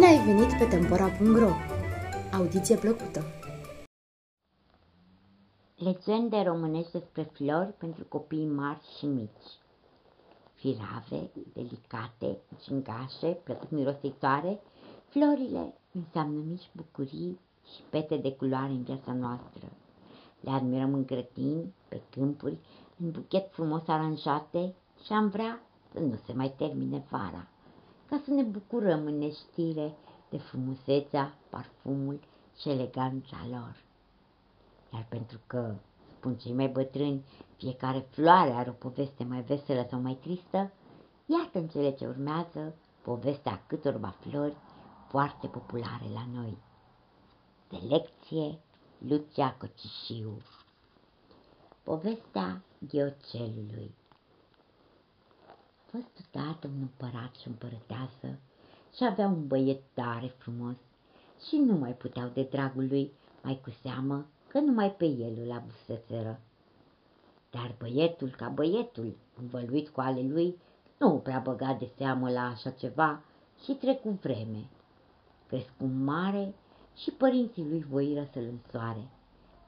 ai venit pe Tempora.ro! Audiție plăcută! Legende românești despre flori pentru copii mari și mici. Firave, delicate, gingașe, plăcut mirositoare, florile înseamnă mici bucurii și pete de culoare în viața noastră. Le admirăm în grădini, pe câmpuri, în buchet frumos aranjate și am vrea să nu se mai termine vara ca să ne bucurăm în neștire de frumusețea, parfumul și eleganța lor. Iar pentru că, spun cei mai bătrâni, fiecare floare are o poveste mai veselă sau mai tristă, iată în cele ce urmează povestea câtorva flori foarte populare la noi. Selecție Lucia Cocișiu Povestea ghiocelului fost odată un împărat și împărăteasă și avea un băiet tare frumos și nu mai puteau de dragul lui, mai cu seamă că numai pe el îl avuseseră. Dar băietul, ca băietul, învăluit cu ale lui, nu prea băga de seamă la așa ceva și trecu vreme. Crescu mare și părinții lui voiră să-l însoare.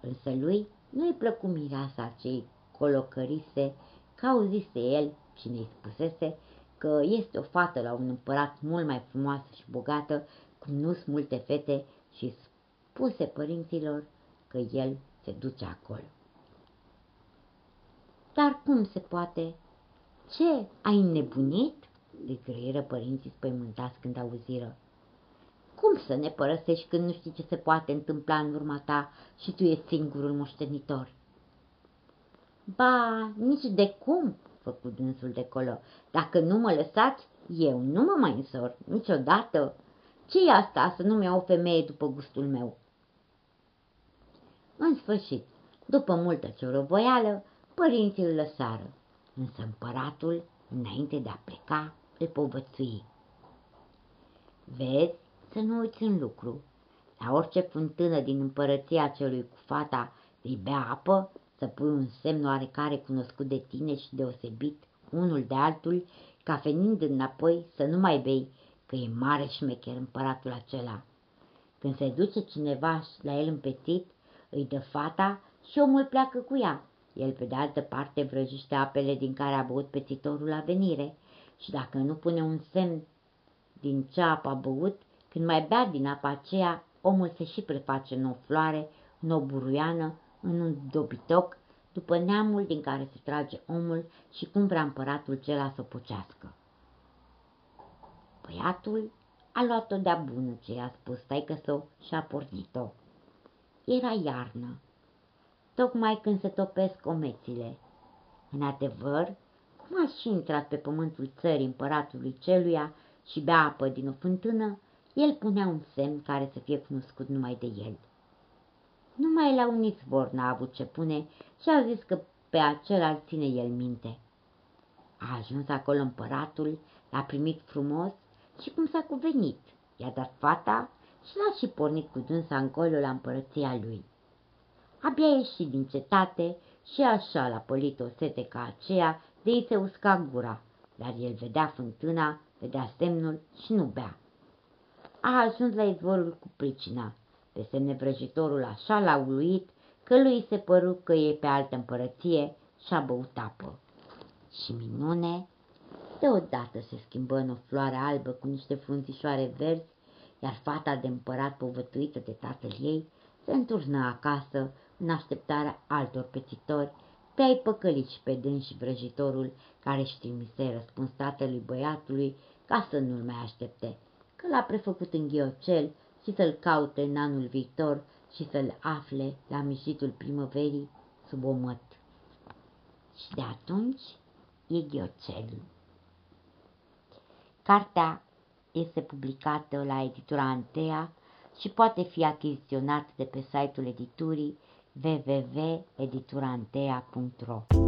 Însă lui nu-i plăcu mireasa cei colocărise, că auzise el cine îi spusese că este o fată la un împărat mult mai frumoasă și bogată, cum nu sunt multe fete, și spuse părinților că el se duce acolo. Dar cum se poate? Ce, ai nebunit? le grăiră părinții spăimântați când auziră. Cum să ne părăsești când nu știi ce se poate întâmpla în urma ta și tu ești singurul moștenitor? Ba, nici de cum, făcu dânsul de colo. Dacă nu mă lăsați, eu nu mă mai însor, niciodată. ce e asta să nu-mi iau o femeie după gustul meu? În sfârșit, după multă ciorovoială, părinții îl lăsară, însă împăratul, înainte de a pleca, îl povățui. Vezi să nu uiți un lucru. La orice fântână din împărăția celui cu fata îi bea apă, să pui un semn oarecare cunoscut de tine și deosebit unul de altul, ca venind înapoi să nu mai bei, că e mare șmecher împăratul acela. Când se duce cineva la el împețit, îi dă fata și omul pleacă cu ea. El, pe de altă parte, vrăjește apele din care a băut pețitorul la venire și dacă nu pune un semn din ce apă a băut, când mai bea din apa aceea, omul se și preface în o floare, în o buruiană, în un dobitoc, după neamul din care se trage omul și cum vrea împăratul cela să pocească. Băiatul a luat-o de-a bună ce i-a spus taică său și a pornit-o. Era iarnă, tocmai când se topesc omețile. În adevăr, cum a și intrat pe pământul țării împăratului celuia și bea apă din o fântână, el punea un semn care să fie cunoscut numai de el. Numai la un izvor n-a avut ce pune și a zis că pe acela ține el minte. A ajuns acolo împăratul, l-a primit frumos și cum s-a cuvenit. I-a dat fata și l-a și pornit cu dânsa încolo la împărăția lui. Abia ieșit din cetate și așa l-a pălit o sete ca aceea de ei se usca gura, dar el vedea fântâna, vedea semnul și nu bea. A ajuns la izvorul cu pricina pe semne vrăjitorul așa l-a uluit că lui se păru că e pe altă împărăție și a băut apă. Și minune, deodată se schimbă în o floare albă cu niște frunzișoare verzi, iar fata de împărat povătuită de tatăl ei se înturnă acasă în așteptarea altor pețitori pe ai păcălit și pe dâns și vrăjitorul care își trimise răspuns tatălui băiatului ca să nu-l mai aștepte, că l-a prefăcut în ghiocel și să-l caute în anul viitor și să-l afle la mișitul primăverii sub omăt. Și de atunci e ghiocelul. Cartea este publicată la editura Antea și poate fi achiziționată de pe site-ul editurii www.editurantea.ro